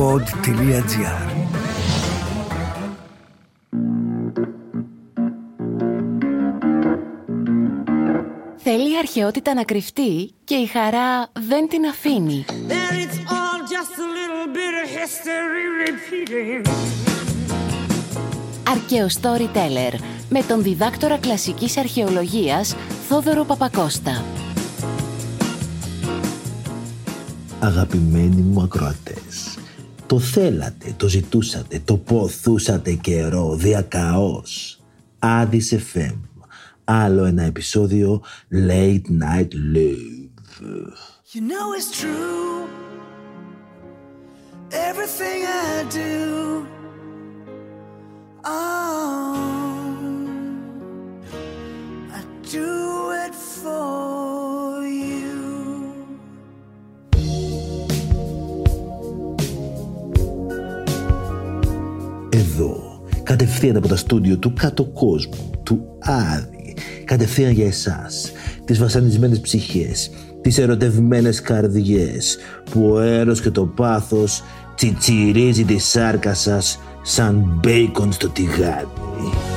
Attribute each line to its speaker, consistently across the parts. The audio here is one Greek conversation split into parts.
Speaker 1: pod.gr
Speaker 2: Θέλει η αρχαιότητα να κρυφτεί και η χαρά δεν την αφήνει. Αρκαίο Storyteller με τον διδάκτορα κλασικής αρχαιολογίας Θόδωρο Παπακώστα.
Speaker 3: Αγαπημένοι μου ακροατές, το θέλατε, το ζητούσατε, το ποθούσατε καιρό, διακαώς. Άδης FM, άλλο ένα επεισόδιο Late Night Live.
Speaker 1: You know it's true. Everything I do. Oh,
Speaker 3: κατευθείαν από τα στούντιο του κάτω κόσμου, του Άδη, κατευθείαν για εσάς, τις βασανισμένες ψυχές, τις ερωτευμένες καρδιές, που ο έρος και το πάθος τσιτσιρίζει τη σάρκα σας σαν μπέικον στο τηγάνι.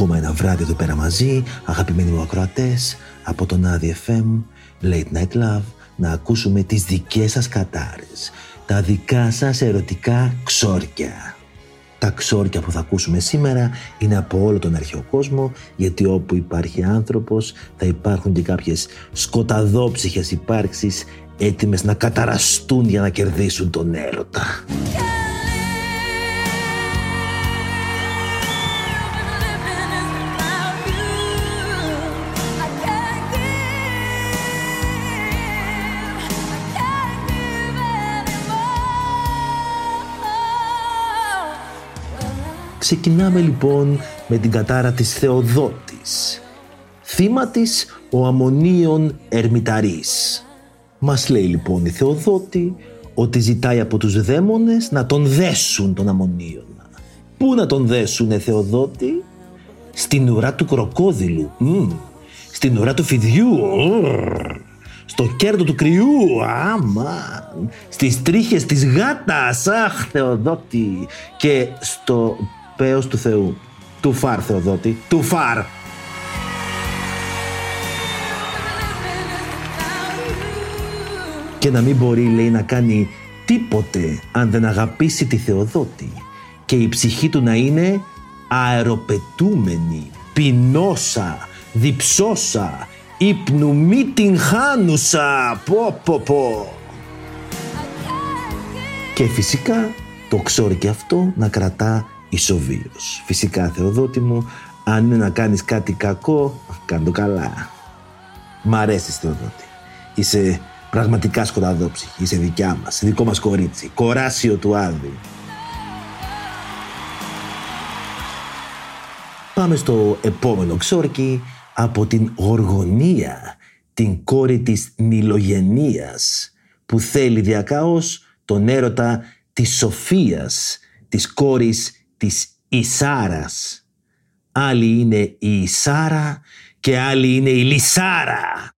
Speaker 3: Ακόμα ένα βράδυ εδώ πέρα μαζί, αγαπημένοι μου ακροατές, από τον Άδη FM, Late Night Love, να ακούσουμε τις δικές σας κατάρες, τα δικά σας ερωτικά ξόρκια. Τα ξόρκια που θα ακούσουμε σήμερα είναι από όλο τον αρχαίο κόσμο, γιατί όπου υπάρχει άνθρωπος θα υπάρχουν και κάποιες σκοταδόψυχες υπάρξεις έτοιμες να καταραστούν για να κερδίσουν τον έρωτα. Ξεκινάμε λοιπόν με την κατάρα της Θεοδότης. Θύμα της ο Αμμονίων Ερμηταρής. Μας λέει λοιπόν η Θεοδότη ότι ζητάει από τους δαίμονες να τον δέσουν τον Αμμονίων. Πού να τον δέσουνε Θεοδότη; Στην ουρά του κροκόδιλου. Μμμ. Στην ουρά του φιδιού. Ουρρ. Στο κέρδο του κρυού. Αμάν. Στις τρίχες της γάτας. Αχ, Θεοδότη. Και στο πέος του Θεού. Του φάρ, Θεοδότη. Του φάρ. Και να μην μπορεί, λέει, να κάνει τίποτε αν δεν αγαπήσει τη Θεοδότη. Και η ψυχή του να είναι αεροπετούμενη, πεινώσα, διψώσα, ύπνου μη την χάνουσα. Πω, πω, πω. Και φυσικά το ξόρκι αυτό να κρατά ισοβίως. Φυσικά Θεοδότη μου, αν είναι να κάνεις κάτι κακό, κάνε το καλά. Μ' αρέσεις Θεοδότη. Είσαι πραγματικά σκοταδόψυχη. Είσαι δικιά μας, δικό μας κορίτσι. Κοράσιο του Άδη. Πάμε στο επόμενο ξόρκι από την Γοργονία, την κόρη της Νιλογενίας, που θέλει διακαώς τον έρωτα της Σοφίας, της κόρης της Ισάρας. Άλλη είναι η Ισάρα και άλλη είναι η Λισάρα.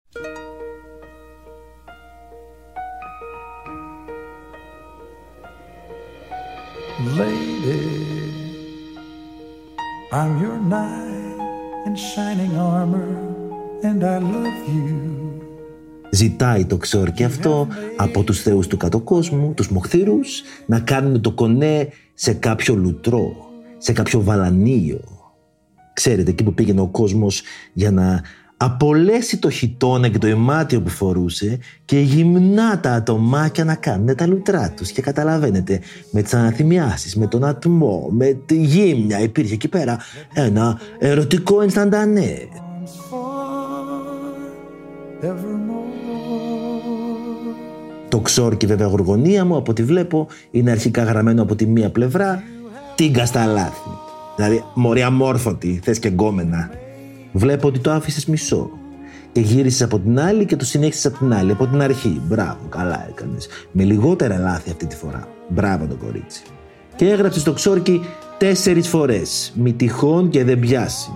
Speaker 4: Lady, I'm your knight in shining armor, and I love you.
Speaker 3: Ζητάει το ξόρκι αυτό από τους θεούς του κατοκόσμου, τους μοχθηρούς, να κάνουν το κονέ σε κάποιο λουτρό, σε κάποιο βαλανίο. Ξέρετε, εκεί που πήγαινε ο κόσμος για να απολέσει το χιτόνα και το ημάτιο που φορούσε και γυμνά τα ατομάκια να κάνουν τα λουτρά τους. Και καταλαβαίνετε, με τις αναθυμιάσεις, με τον ατμό, με τη γύμνια, υπήρχε εκεί πέρα ένα ερωτικό ενσταντανέ.
Speaker 4: Evermore.
Speaker 3: Το ξόρκι βέβαια γοργονία μου από ό,τι βλέπω είναι αρχικά γραμμένο από τη μία πλευρά τίγκα στα λάθη. Δηλαδή μωρή αμόρφωτη, θες και γκόμενα. Βλέπω ότι το άφησες μισό. Και γύρισες από την άλλη και το συνέχισες από την άλλη, από την αρχή. Μπράβο, καλά έκανες. Με λιγότερα λάθη αυτή τη φορά. Μπράβο το κορίτσι. Και έγραψες στο ξόρκι τέσσερις φορές, μη τυχόν και δεν πιάσει.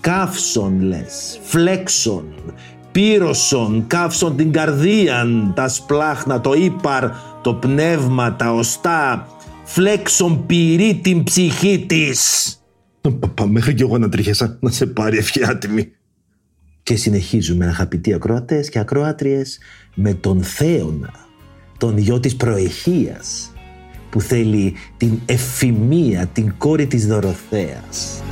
Speaker 3: Καύσον λες, φλέξον, πύρωσον, καύσον την καρδίαν, τα σπλάχνα, το ύπαρ, το πνεύμα, τα οστά, φλέξον πυρή την ψυχή της. Παπα, μέχρι κι εγώ να τρίχασα να σε πάρει ευχή άτιμη. Και συνεχίζουμε αγαπητοί ακροατές και ακροάτριες με τον Θέονα, τον γιο της προεχίας, που θέλει την εφημεία, την κόρη της Δωροθέας.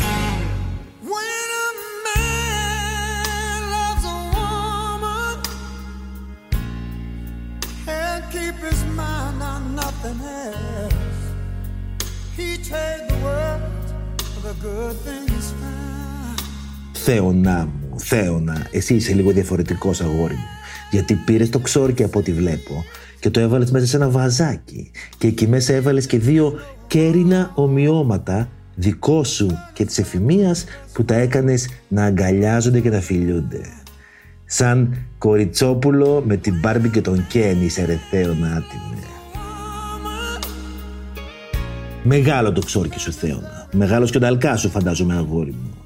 Speaker 3: Θέωνα μου, Θέωνα, εσύ είσαι λίγο διαφορετικός αγόρι μου. Γιατί πήρες το ξόρκι από ό,τι βλέπω και το έβαλες μέσα σε ένα βαζάκι και εκεί μέσα έβαλες και δύο κέρινα ομοιώματα δικό σου και της εφημείας που τα έκανες να αγκαλιάζονται και να φιλιούνται. Σαν κοριτσόπουλο με την Μπάρμπι και τον Κέν είσαι ρε Θέωνα άτιμε. Μεγάλο το ξόρκι σου Θέωνα. Μεγάλος και ο νταλκάς σου φαντάζομαι αγόρι μου.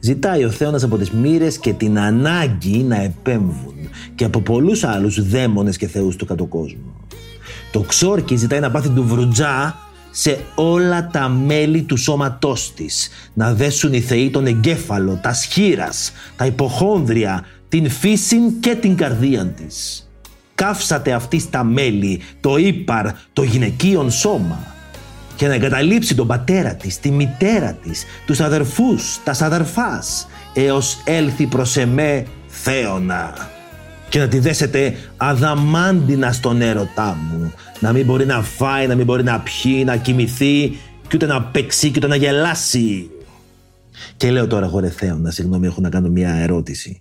Speaker 3: Ζητάει ο Θέωνας από τις μοίρες και την ανάγκη να επέμβουν και από πολλούς άλλους δαίμονες και θεούς του κατω κόσμο. Το ξόρκι ζητάει να πάθει του βρουτζά σε όλα τα μέλη του σώματός της. Να δέσουν οι θεοί τον εγκέφαλο, τα σχήρας, τα υποχόνδρια, την φύση και την καρδία της. Καύσατε αυτή στα μέλη, το ύπαρ, το γυναικείον σώμα και να εγκαταλείψει τον πατέρα της, τη μητέρα της, τους αδερφούς, τα αδερφάς, έως έλθει προς εμέ θέωνα. Και να τη δέσετε αδαμάντινα στον έρωτά μου, να μην μπορεί να φάει, να μην μπορεί να πιει, να κοιμηθεί, και ούτε να παίξει και ούτε να γελάσει. Και λέω τώρα, χωρε θέωνα, συγγνώμη, έχω να κάνω μια ερώτηση.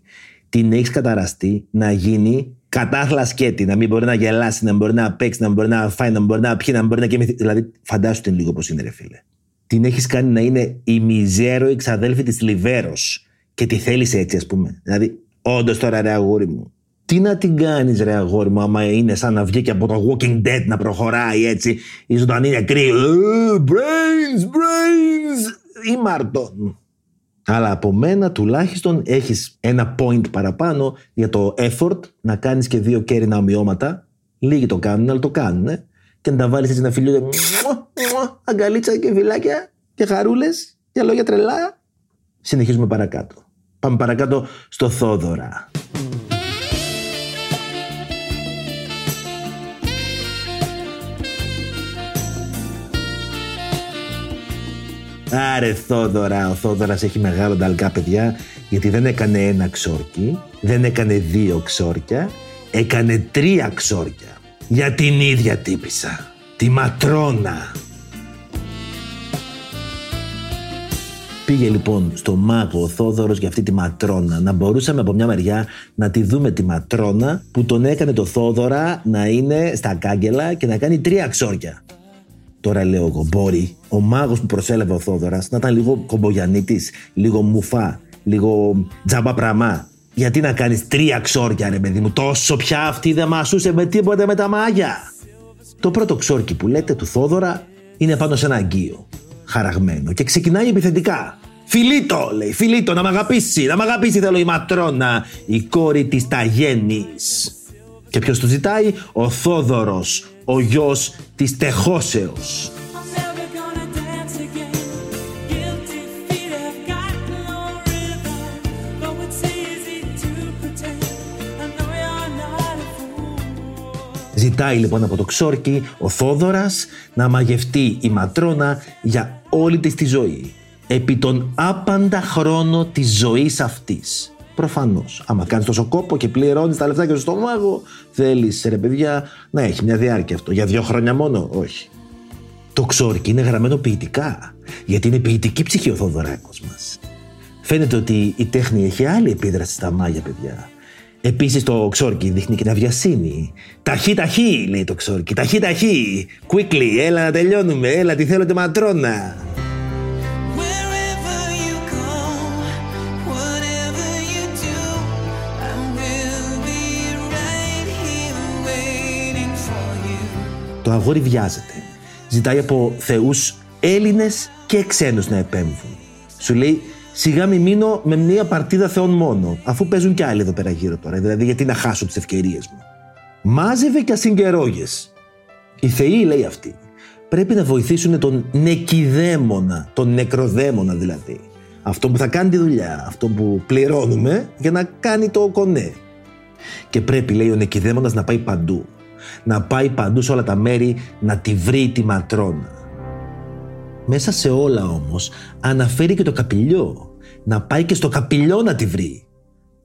Speaker 3: Την έχεις καταραστεί να γίνει κατάθλα σκέτη, να μην μπορεί να γελάσει, να μην μπορεί να παίξει, να μην μπορεί να φάει, να μην μπορεί να πιει, να μην μπορεί να κοιμηθεί. Δηλαδή, φαντάσου την λίγο πώς είναι, ρε φίλε. Την έχεις κάνει να είναι η μιζέρο εξαδέλφη της Λιβέρος και τη θέλεις έτσι, ας πούμε. Δηλαδή, όντως τώρα, ρε αγόρι μου. Τι να την κάνεις, ρε αγόρι μου, άμα είναι σαν να βγει και από το Walking Dead να προχωράει έτσι, η ζωντανή νεκρή. «Ε, Brains, brains, ή Μάρτον. Αλλά από μένα τουλάχιστον έχεις ένα point παραπάνω για το effort να κάνεις και δύο κέρινα ομοιώματα. Λίγοι το κάνουν, αλλά το κάνουν. ε. Και να τα βάλεις έτσι να φιλιούνται. Μουα, μουα, Αγκαλίτσα και φυλάκια και χαρούλες και λόγια τρελά. Συνεχίζουμε παρακάτω. Πάμε παρακάτω στο Θόδωρα. Άρε Θόδωρα, ο Θόδωρας έχει μεγάλο νταλκά παιδιά γιατί δεν έκανε ένα ξόρκι, δεν έκανε δύο ξόρκια, έκανε τρία ξόρκια για την ίδια τύπησα, τη Ματρόνα. Πήγε λοιπόν στο μάγο ο Θόδωρος για αυτή τη Ματρόνα. Να μπορούσαμε από μια μεριά να τη δούμε τη Ματρόνα που τον έκανε το Θόδωρα να είναι στα κάγκελα και να κάνει τρία ξόρκια. Τώρα λέω εγώ, μπορεί ο μάγος που προσέλαβε ο Θόδωρας να ήταν λίγο κομπογιανίτης, λίγο μουφά, λίγο τζαμπαπραμά. Γιατί να κάνεις τρία ξόρκια, ρε παιδί μου, τόσο πια αυτή δεν μασούσε με τίποτα με τα μάγια. Το πρώτο ξόρκι που λέτε του Θόδωρα είναι πάνω σε ένα αγκείο, χαραγμένο και ξεκινάει επιθετικά. Φιλίτο, λέει, φιλίτο, να μ' αγαπήσει, να μ' αγαπήσει θέλω η ματρόνα, η κόρη της Ταγέννης. Και ποιος τους ζητάει, ο Θόδωρος, ο γιος της Τεχώσεως.
Speaker 5: I'm never gonna dance again. Guilty feet have got no rhythm. Though it's easy to pretend. I know you're not a fool.
Speaker 3: Ζητάει λοιπόν από το ξόρκι ο Θόδωρας να μαγευτεί η Ματρόνα για όλη της τη ζωή. Επί τον άπαντα χρόνο της ζωής αυτής. Προφανώς, άμα κάνεις τόσο κόπο και πληρώνεις τα λεφτάκια σου στο μάγο, θέλεις ρε παιδιά να έχει μια διάρκεια αυτό. Για δύο χρόνια μόνο, όχι. Το ξόρκι είναι γραμμένο ποιητικά, γιατί είναι ποιητική ψυχή ο Θοδωράκος μας. Φαίνεται ότι η τέχνη έχει άλλη επίδραση στα μάγια, παιδιά. Επίσης το ξόρκι δείχνει και την αυγιασύνη. Ταχύ, ταχύ, λέει το ξόρκι. Ταχύ, ταχύ. Quickly, έλα να τελειώνουμε. Έλα, τι θέλω τη ματρόνα. Το αγόρι βιάζεται. Ζητάει από θεούς Έλληνες και ξένους να επέμβουν. Σου λέει σιγά μη μείνω με μία παρτίδα θεών μόνο, αφού παίζουν κι άλλοι εδώ πέρα γύρω τώρα. Δηλαδή, γιατί να χάσω τις ευκαιρίες μου. Μάζευε και ασυγκερόγες. Οι θεοί, λέει αυτή, πρέπει να βοηθήσουν τον νεκιδαίμονα, τον νεκροδαίμονα δηλαδή. Αυτό που θα κάνει τη δουλειά, αυτό που πληρώνουμε για να κάνει το κονέ. Και πρέπει, λέει, ο νεκιδαίμονας να πάει παντού. Να πάει παντού σε όλα τα μέρη να τη βρει τη ματρόνα. Μέσα σε όλα όμως αναφέρει και το καπηλιό. Να πάει και στο καπηλιό να τη βρει.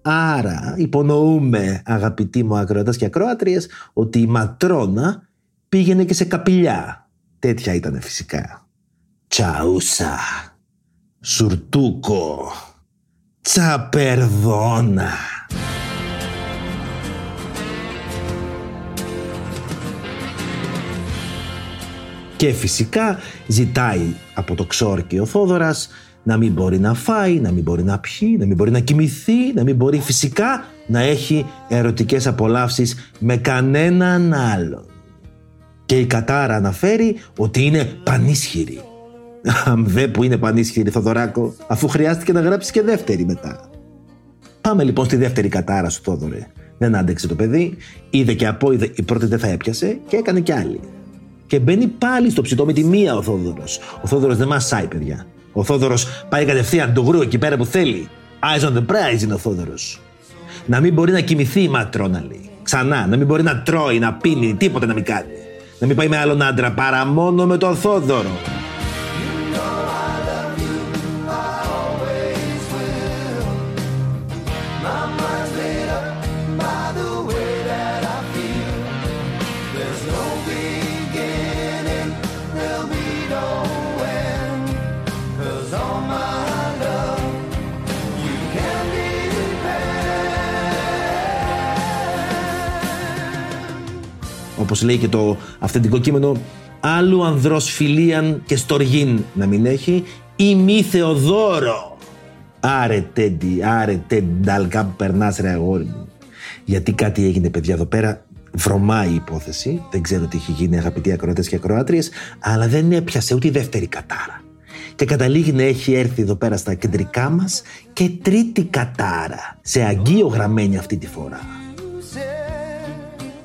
Speaker 3: Άρα υπονοούμε αγαπητοί μου ακροατές και ακροάτριες ότι η ματρόνα πήγαινε και σε καπηλιά. Τέτοια ήταν φυσικά. Τσαούσα. Σουρτούκο. Τσαπερδόνα. Και φυσικά ζητάει από το ξόρκι ο Θόδωρας να μην μπορεί να φάει, να μην μπορεί να πιει, να μην μπορεί να κοιμηθεί, να μην μπορεί φυσικά να έχει ερωτικές απολαύσεις με κανέναν άλλον. Και η Κατάρα αναφέρει ότι είναι πανίσχυρη. Αμβέ που είναι πανίσχυρη Θοδωράκο, αφού χρειάστηκε να γράψεις και δεύτερη μετά. Πάμε λοιπόν στη δεύτερη Κατάρα σου Θόδωρε. Δεν άντεξε το παιδί, είδε και απόειδε η πρώτη δεν θα έπιασε και έκανε κι άλλη. Και μπαίνει πάλι στο ψητό με τη μία ο Θόδωρος. Ο Θόδωρος δεν μασάει, παιδιά. Ο Θόδωρος πάει κατευθείαν του γρου εκεί πέρα που θέλει. Eyes on the prize είναι ο Θόδωρος. Να μην μπορεί να κοιμηθεί η ματρόνα, λέει. Ξανά, να μην μπορεί να τρώει, να πίνει, τίποτα να μην κάνει. Να μην πάει με άλλον άντρα παρά μόνο με τον Θόδωρο. Όπως λέει και το αυθεντικό κείμενο, άλλου ανδρός φιλίαν και στοργήν να μην έχει, ή μη Θεοδόρο. Άρε τέντι, άρε τέντι, νταλκά που περνάς ρε αγόρι μου. Γιατί κάτι έγινε παιδιά εδώ πέρα, βρωμάει η υπόθεση, δεν ξέρω τι έχει γίνει αγαπητοί ακροατές και ακροάτριες, αλλά δεν έπιασε ούτε η δεύτερη κατάρα. Και καταλήγει να έχει έρθει εδώ πέρα στα κεντρικά μας και τρίτη κατάρα, σε αγγείο γραμμένη αυτή τη φορά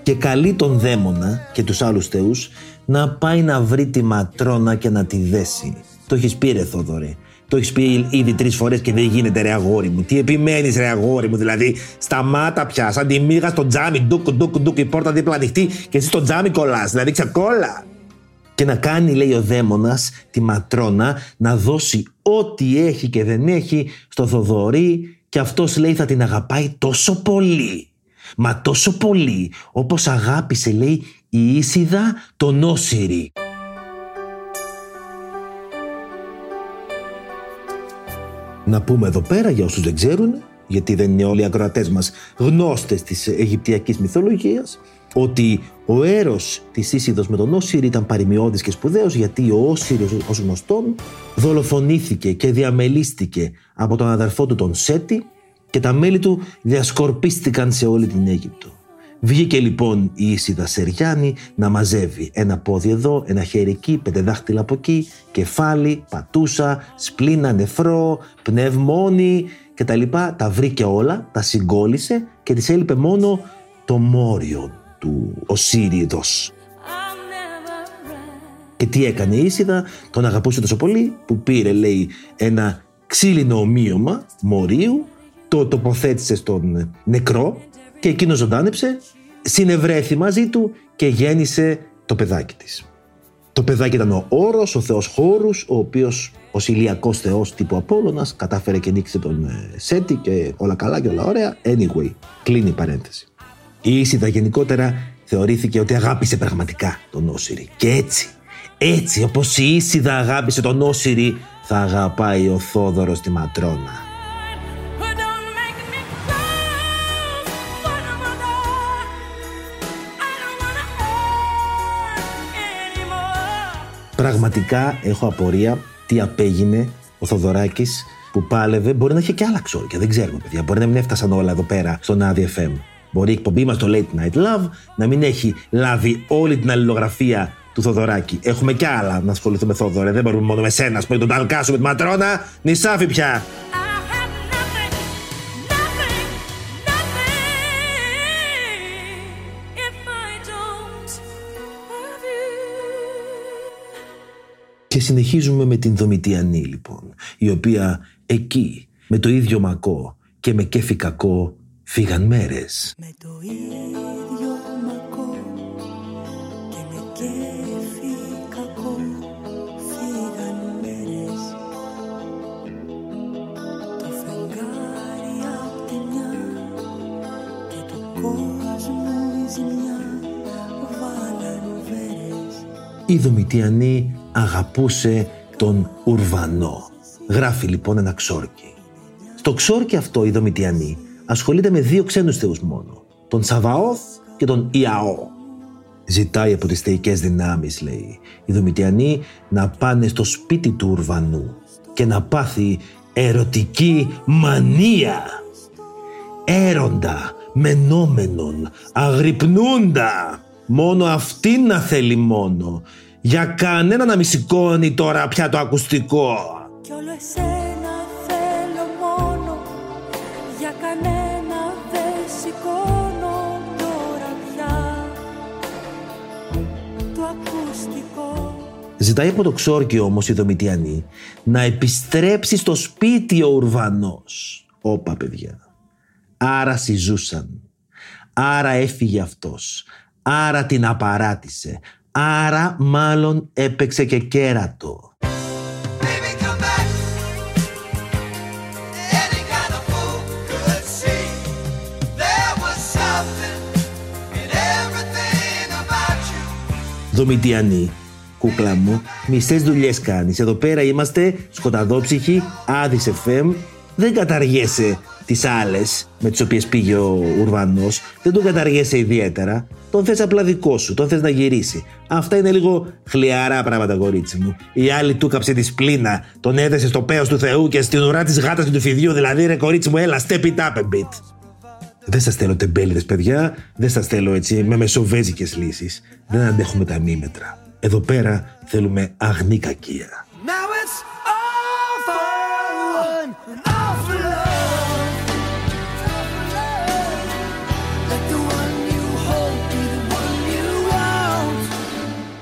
Speaker 3: και καλεί τον δαίμονα και τους άλλους θεούς να πάει να βρει τη ματρόνα και να τη δέσει. Το έχεις πει ρε Θόδωρε. Το έχεις πει ήδη τρεις φορές και δεν γίνεται ρε αγόρι μου. Τι επιμένεις ρε αγόρι μου, δηλαδή σταμάτα πια. Σαν τη μίγα στο τζάμι, ντουκ, ντουκ, ντουκ, η πόρτα δίπλα ανοιχτή και εσύ στο τζάμι κολλάς. Δηλαδή ξεκόλα. Και να κάνει, λέει ο δαίμονας, τη ματρόνα να δώσει ό,τι έχει και δεν έχει στο Θοδωρή και αυτός λέει θα την αγαπάει τόσο πολύ. Μα τόσο πολύ όπως αγάπησε λέει η Ίσιδα τον Όσυρη. Να πούμε εδώ πέρα για όσους δεν ξέρουν, γιατί δεν είναι όλοι οι ακροατές μας γνώστες της Αιγυπτιακής μυθολογίας, ότι ο έρος της Ίσιδος με τον Όσυρη ήταν παρημιώδης και σπουδαίος γιατί ο Όσυρης ως γνωστόν δολοφονήθηκε και διαμελίστηκε από τον αδερφό του τον Σέτη και τα μέλη του διασκορπίστηκαν σε όλη την Αίγυπτο. Βγήκε λοιπόν η Ίσιδα Σεριάννη να μαζεύει ένα πόδι εδώ, ένα χέρι εκεί, πέντε δάχτυλα από εκεί, κεφάλι, πατούσα, σπλήνα, νεφρό, πνευμόνι κτλ. Τα, τα βρήκε όλα, τα συγκόλλησε και της έλειπε μόνο το μόριο του Οσύριδος. Και τι έκανε η Ίσιδα, τον αγαπούσε τόσο πολύ που πήρε λέει ένα ξύλινο ομοίωμα μορίου το τοποθέτησε στον νεκρό και εκείνος ζωντάνεψε, συνευρέθη μαζί του και γέννησε το παιδάκι της. Το παιδάκι ήταν ο Όρος, ο θεός Χώρους, ο οποίος ο ηλιακός θεός τύπου Απόλλωνας κατάφερε και νίκησε τον ε, Σέτη και όλα καλά και όλα ωραία. Anyway, κλείνει η παρένθεση. Η Ίσιδα γενικότερα θεωρήθηκε ότι αγάπησε πραγματικά τον Όσυρη. Και έτσι, έτσι όπως η Ίσιδα αγάπησε τον Όσυρη, θα αγαπάει ο Θόδωρος τη Ματρόνα. Πραγματικά έχω απορία τι απέγινε ο Θοδωράκης που πάλευε. Μπορεί να είχε και άλλα ξόρια, δεν ξέρουμε, παιδιά. Μπορεί να μην έφτασαν όλα εδώ πέρα στον ADFM. Μπορεί η εκπομπή μας το Late Night Love να μην έχει λάβει όλη την αλληλογραφία του του Θοδωράκη. Έχουμε κι άλλα να ασχοληθούμε, Θόδωρε. Δεν μπορούμε μόνο με σένα, ας πούμε, τον Ταλκάσου με τη ματρόνα. Νησάφι πια. Και συνεχίζουμε με την Δομητιανή, λοιπόν, η οποία εκεί, με το ίδιο μακό και με κέφι κακό, φύγαν μέρες.
Speaker 5: Με το ίδιο μακό και με κέφι κακό φύγαν μέρες Το φεγγάρι απ' τη μια και του κόσμου η ζημιά βάλαν βέρες
Speaker 3: Η Δομητιανή αγαπούσε τον Ουρβανό. Γράφει λοιπόν ένα ξόρκι. Στο ξόρκι αυτό η Δομητιανή ασχολείται με δύο ξένους θεούς μόνο. Τον Σαβαώθ και τον Ιαώ. Ζητάει από τις θεϊκές δυνάμεις, λέει, η Δομητιανή να πάνε στο σπίτι του Ουρβανού και να πάθει ερωτική μανία. Έροντα, μενόμενον, αγρυπνούντα. Μόνο αυτήν να θέλει μόνο. Για κανένα να μη σηκώνει τώρα πια το ακουστικό.
Speaker 5: Κι όλο εσένα θέλω μόνο Για κανένα δεν σηκώνω τώρα πια Το ακουστικό
Speaker 3: Ζητάει από το ξόρκι όμως η Δομητιανή να επιστρέψει στο σπίτι ο Ουρβανός. Όπα παιδιά. Άρα συζούσαν. Άρα έφυγε αυτός. Άρα την απαράτησε. Άρα μάλλον έπαιξε και κέρατο.
Speaker 1: Baby, come back. Any kind of fool could see there was something in everything about you.
Speaker 3: Δομητιανή, κούκλα μου, μισές δουλειές κάνεις. Εδώ πέρα είμαστε σκοταδόψυχοι, Άδης FM. Δεν καταργέσαι τις άλλες με τις οποίες πήγε ο Ουρβανός. Δεν τον καταργέσαι ιδιαίτερα. Τον θες απλά δικό σου, τον θες να γυρίσει. Αυτά είναι λίγο χλιαρά πράγματα, κορίτσι μου. Η άλλη του κάψε τη σπλήνα, τον έδεσε στο πέος του Θεού και στην ουρά της γάτας και του φιδιού. Δηλαδή, ρε κορίτσι μου, έλα, step it up a bit. Δεν σας θέλω τεμπέληδες παιδιά, δεν σας θέλω έτσι με μεσοβέζικες λύσεις. Δεν αντέχουμε τα μήμετρα. Εδώ πέρα θέλουμε αγνή κακία.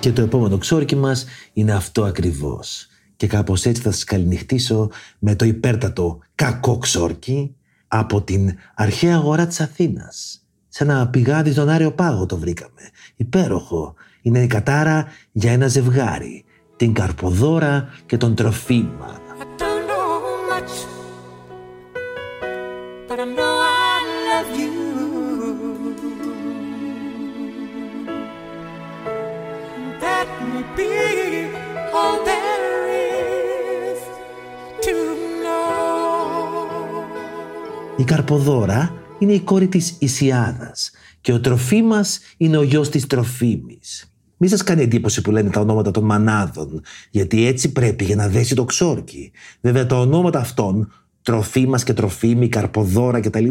Speaker 3: Και το επόμενο ξόρκι μας είναι αυτό ακριβώς. Και κάπως έτσι θα σας καληνυχτήσω με το υπέρτατο κακό ξόρκι από την αρχαία αγορά της Αθήνας. Σε ένα πηγάδι στον Άριο Πάγο το βρήκαμε. Υπέροχο. Είναι η κατάρα για ένα ζευγάρι. Την Καρποδόρα και τον Τροφίμα. Η Καρποδόρα είναι η κόρη της Ισιάδας και ο Τροφίμας είναι ο γιος της Τροφίμης. Μη σας κάνει εντύπωση που λένε τα ονόματα των μανάδων, γιατί έτσι πρέπει για να δέσει το ξόρκι. Βέβαια τα ονόματα αυτών, Τροφίμας και Τροφίμη, Καρποδόρα κτλ.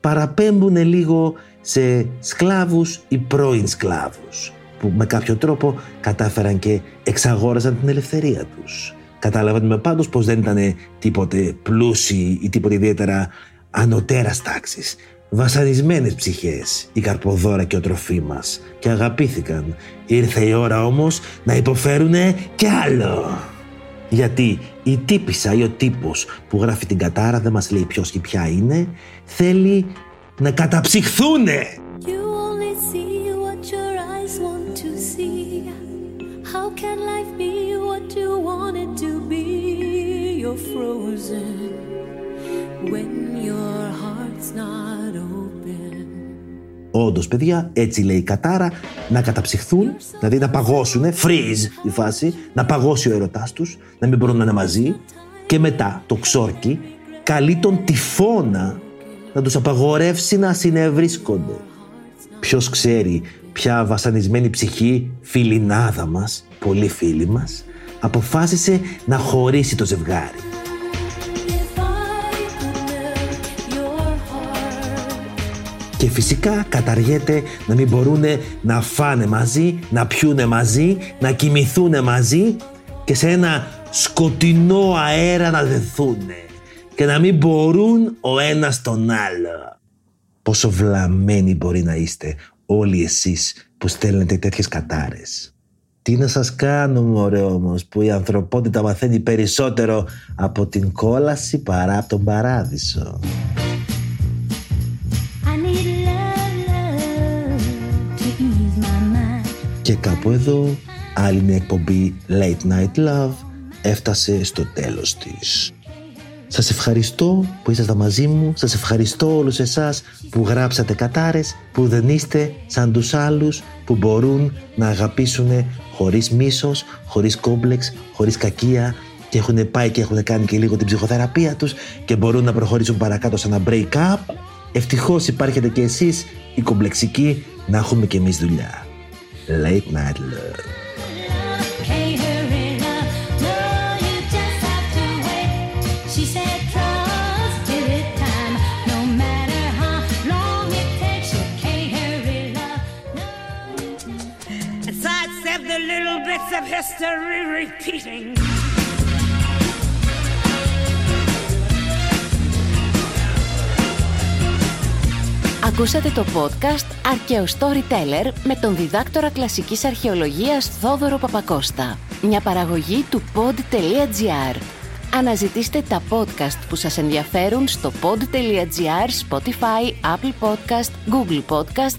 Speaker 3: παραπέμπουν λίγο σε σκλάβους ή πρώην σκλάβους, που με κάποιο τρόπο κατάφεραν και εξαγόραζαν την ελευθερία τους. Κατάλαβαν με πάντως πως δεν ήταν τίποτε πλούσιοι ή τίποτε ιδιαίτερα ανωτέρας τάξης. Βασανισμένες ψυχές η Καρποδόρα και ο Τροφίμας και αγαπήθηκαν. Ήρθε η ώρα όμως να υποφέρουνε κι άλλο. Γιατί η τύπησα ή ο τύπος που γράφει την κατάρα δεν μας λέει ποιος και ποια είναι θέλει να καταψυχθούνε.
Speaker 6: You're frozen when your heart's not open.
Speaker 3: Όντως, παιδιά, έτσι λέει η κατάρα, να καταψυχθούν, δηλαδή να παγώσουν, freeze η φάση, να παγώσει ο ερωτάς τους, να μην μπορούν να είναι μαζί. Και μετά το ξόρκι καλεί τον τυφώνα να τους απαγορεύσει να συνευρίσκονται. Ποιος ξέρει ποια βασανισμένη ψυχή, φιλινάδα μας, πολύ φίλη μας, αποφάσισε να χωρίσει το ζευγάρι.
Speaker 6: If I could melt your heart
Speaker 3: Και φυσικά καταργέται να μην μπορούν να φάνε μαζί, να πιούνε μαζί, να κοιμηθούν μαζί και σε ένα σκοτεινό αέρα να δεθούνε και να μην μπορούν ο ένας τον άλλο. Πόσο βλαμμένοι μπορεί να είστε όλοι εσείς που στέλνετε τέτοιες κατάρες. Τι να σας κάνω μωρέ όμως που η ανθρωπότητα μαθαίνει περισσότερο από την κόλαση παρά από τον παράδεισο.
Speaker 6: I need love, love to ease my mind.
Speaker 3: Και κάπου εδώ άλλη μια εκπομπή Late Night Love έφτασε στο τέλος της. Σας ευχαριστώ που ήσασταν μαζί μου, σας ευχαριστώ όλους εσάς που γράψατε κατάρες, που δεν είστε σαν τους άλλους που μπορούν να αγαπήσουν χωρίς μίσος, χωρίς κόμπλεξ, χωρίς κακία και έχουν πάει και έχουν κάνει και λίγο την ψυχοθεραπεία τους και μπορούν να προχωρήσουν παρακάτω σε ένα break-up. Ευτυχώς υπάρχετε και εσείς οι κομπλεξικοί να έχουμε και εμείς δουλειά. Late Night Love.
Speaker 5: Sidestep the little bits of history repeating.
Speaker 2: Ακούσατε το podcast «Αρκαίο Storyteller» με τον διδάκτορα κλασικής αρχαιολογίας Θόδωρο Παπακώστα. Μια παραγωγή του pod.gr. Αναζητήστε τα podcast που σας ενδιαφέρουν στο pod.gr, Spotify, Apple Podcast, Google Podcast